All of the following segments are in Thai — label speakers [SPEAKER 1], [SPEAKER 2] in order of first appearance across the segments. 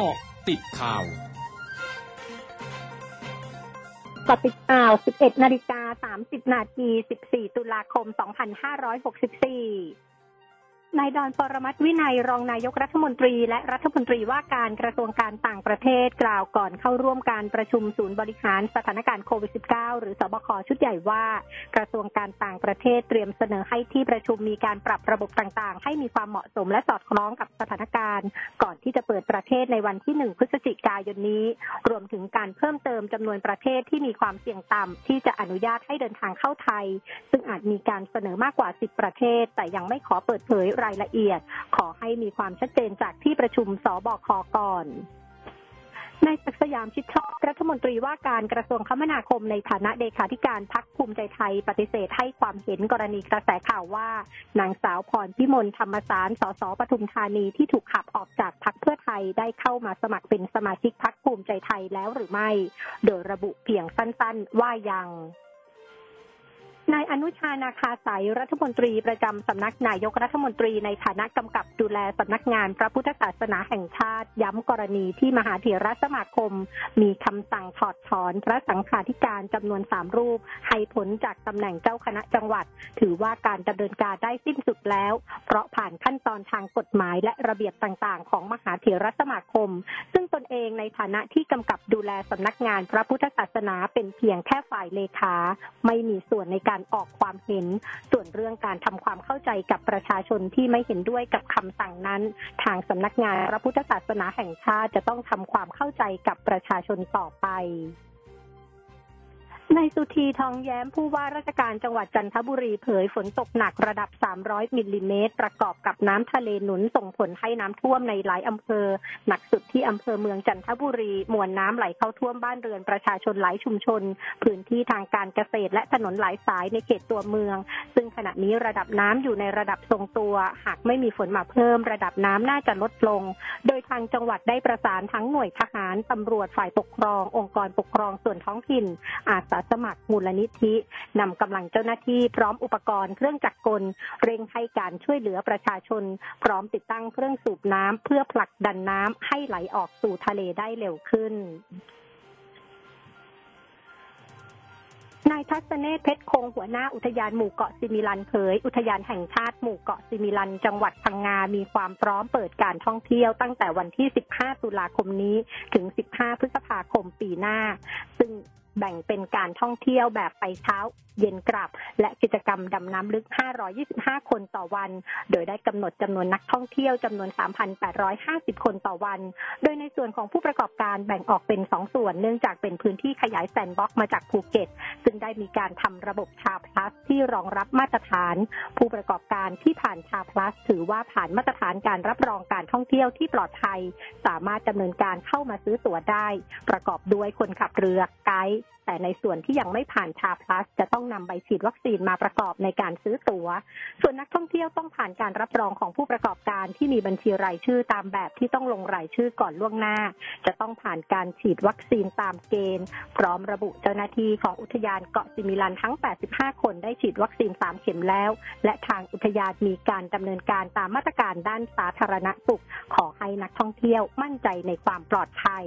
[SPEAKER 1] เกาะติดข่าว
[SPEAKER 2] กาะติดข่าว 11 นาฬิกา 30 นาที 14 ตุลาคม 2564 นายดอนปรมัตวินัยรองนายกรัฐมนตรี และรัฐมนตรีว่าการกระทรวงการต่างประเทศกล่าวก่อนเข้าร่วมการประชุมศูนย์บริหารสถานการณ์โควิด -19 หรือสบคชุดใหญ่ว่า กระทรวงการต่างประเทศเตรียมเสนอให้ที่ประชุมมีการปรับระบบต่างๆ ให้มีความเหมาะสมและสอดคล้องกับสถานการณ์ ก่อนที่จะเปิดประเทศในวันที่ 1 พฤศจิกายนนี้ รวมถึงการเพิ่มเติมจำนวนประเทศที่มีความเสี่ยงต่ำที่จะอนุญาตให้เดินทางเข้าไทย ซึ่งอาจมีการเสนอมากกว่า 10 ประเทศ แต่ยังไม่ขอเปิดเผยรายละเอียด ขอให้มีความชัดเจนจากที่ประชุมสบคก่อนนายศักสยามชิดชอบรัฐมนตรีว่าการกระทรวงคมนาคมในฐานะเลขาธิการพักภูมิใจไทย ปฏิเสธให้ความเห็นกรณีกระแสข่าวว่า นางสาวพรพิมลธรรมสาร สสปทุมธานีที่ถูกขับออกจากพักเพื่อไทยได้เข้ามาสมัครเป็นสมาชิกพักภูมิใจไทยแล้วหรือไม่ โดยระบุเพียงสั้นๆว่ายัง นายอนุชานาคาสายรัฐมนตรีประจำสำนักนายกรัฐมนตรีในฐานะกำกับดูแลสำนักงานพระพุทธศาสนาแห่งชาติ ย้ำกรณีที่มหาเถรสมาคม มีคำสั่งถอดถอนพระสังฆาธิการจำนวนสามรูป ให้ผลจากตำแหน่งเจ้าคณะจังหวัด ถือว่าการดำเนินการได้สิ้นสุดแล้ว เพราะผ่านขั้นตอนทางกฎหมายและระเบียบต่างๆ ของมหาเถรสมาคม ซึ่งตนเองในฐานะที่กำกับดูแลสำนักงานพระพุทธศาสนาเป็นเพียงแค่ฝ่ายเลขา ไม่มีส่วนในการออกความเห็น ส่วนเรื่องการทำความเข้าใจกับประชาชนที่ไม่เห็นด้วยกับคำสั่งนั้น ทางสำนักงานพระพุทธศาสนาแห่งชาติจะต้องทำความเข้าใจกับประชาชนต่อไป นายสุธีทองแย้มผู้ว่าราชการจังหวัดจันทบุรีเผยฝนตกหนักระดับ 300 มิลลิเมตร ประกอบกับน้ำทะเลหนุนส่งผลให้น้ำท่วมในหลายอำเภอ หนักสุดที่อำเภอเมืองจันทบุรี มวลน้ำไหลเข้าท่วมบ้านเรือนประชาชนหลายชุมชน พื้นที่ทางการเกษตรและถนนหลายสายในเขตตัวเมือง ซึ่งขณะนี้ระดับน้ำอยู่ในระดับทรงตัว หากไม่มีฝนมาเพิ่ม ระดับน้ำน่าจะลดลง โดยทางจังหวัดได้ประสานทั้งหน่วยทหารตำรวจฝ่ายปกครอง องค์กรปกครองส่วนท้องถิ่นอาสาสมัครมูลนิธินำกำลังเจ้าหน้าที่พร้อมอุปกรณ์เครื่องจักรกล เร่งให้การช่วยเหลือประชาชน พร้อมติดตั้งเครื่องสูบน้ำเพื่อผลักดันน้ำให้ไหลออกสู่ทะเลได้เร็วขึ้นนายทัศเนศเพชรคงหัวหน้าอุทยานหมู่เกาะซิมิลันเผย อุทยานแห่งชาติหมู่เกาะซิมิลัน จังหวัดพังงา มีความพร้อมเปิดการท่องเที่ยวตั้งแต่วันที่ 15 ตุลาคมนี้ ถึง 15 พฤษภาคมปีหน้า ซึ่ง แบ่งเป็นการท่องเที่ยวแบบไปเช้าเย็นกลับ และกิจกรรมดำน้ำลึก 525 คนต่อวัน โดยได้กำหนดจำนวนนักท่องเที่ยวจำนวน 3,850 คนต่อวัน โดยในส่วนของผู้ประกอบการแบ่งออกเป็น 2 ส่วน เนื่องจากเป็นพื้นที่ขยาย sandbox มาจากภูเก็ต ซึ่งได้มีการทำระบบ SHA Plus ที่รองรับมาตรฐาน ผู้ประกอบการที่ผ่าน SHA Plus ถือว่าผ่านมาตรฐานการรับรองการท่องเที่ยวที่ปลอดภัย สามารถดำเนินการเข้ามาซื้อตั๋วได้ ประกอบด้วยคนขับเรือไกด์แต่ในส่วนที่ยังไม่ผ่านชาพลัส จะต้องนำใบฉีดวัคซีนมาประกอบในการซื้อตัว๋ว ส่วนนักท่องเที่ยวต้องผ่านการรับรองของผู้ประกอบการที่มีบัญชีรายชื่อตามแบบที่ต้องลงรายชื่อก่อนล่วงหน้า จะต้องผ่านการฉีดวัคซีนตามเกณฑ์ พร้อมระบุเจ้าหน้าที่ของอุทยานเกาะสิมิลันทั้ง 85 คนได้ฉีดวัคซีน 3 เข็มแล้ว และทางอุทยานมีการดำเนินการตามมาตรการด้านสาธารณสุข ขอให้นักท่องเที่ยวมั่นใจในความปลอดภัย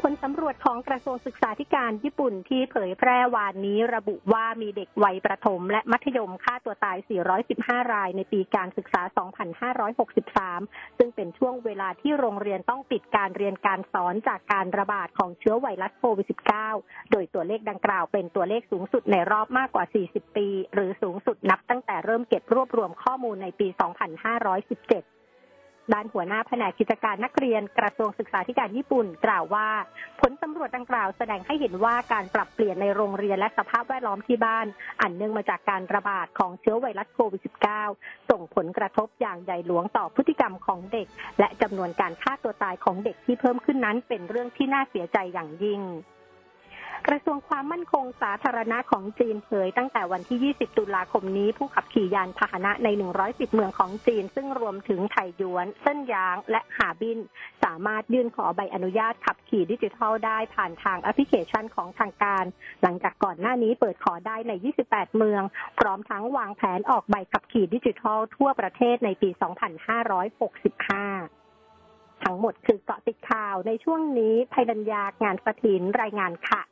[SPEAKER 2] ผลสำรวจของกระทรวงศึกษาธิการญี่ปุ่นที่เผยแพร่วานนี้ระบุว่ามีเด็กวัยประถม และมัธยมฆ่าตัวตาย 415 รายในปีการศึกษา 2563 ซึ่งเป็นช่วงเวลาที่โรงเรียนต้องปิดการเรียนการสอนจากการระบาดของเชื้อไวรัสโควิด -19 โดยตัวเลขดังกล่าวเป็นตัวเลขสูงสุดในรอบมากกว่า 40 ปี หรือสูงสุดนับตั้งแต่เริ่มเก็บรวบรวมข้อมูลในปี 2517 ด้านหัวหน้าแผนกกิจการนักเรียนกระทรวงศึกษาธิการญี่ปุ่น กล่าวว่า ผลสำรวจดังกล่าวแสดงให้เห็นว่าการปรับเปลี่ยนในโรงเรียนและสภาพแวดล้อมที่บ้าน อันเนื่องมาจากการระบาดของเชื้อไวรัสโควิด -19 ส่งผลกระทบอย่างใหญ่หลวงต่อพฤติกรรมของเด็ก และจำนวนการฆ่าตัวตายของเด็กที่เพิ่มขึ้นนั้นเป็นเรื่องที่น่าเสียใจอย่างยิ่ง กระทรวงความมั่นคงสาธารณะของจีนเผยตั้งแต่วันที่ 20 ตุลาคมนี้ผู้ขับขี่ยานพาหนะใน 110 เมืองของจีน ซึ่งรวมถึงไถหยวน เส้นยาง และหาบิน สามารถยื่นขอใบอนุญาตขับขี่ดิจิทัลได้ผ่านทางแอปพลิเคชันของทางการ หลังจากก่อนหน้านี้เปิดขอได้ใน 28 เมือง พร้อมทั้งวางแผนออกใบขับขี่ดิจิทัลทั่วประเทศในปี 2565ทั้งหมดคือเกาะติดข่าวในช่วงนี้ภัยดัญญางานสถินรายงานค่ะ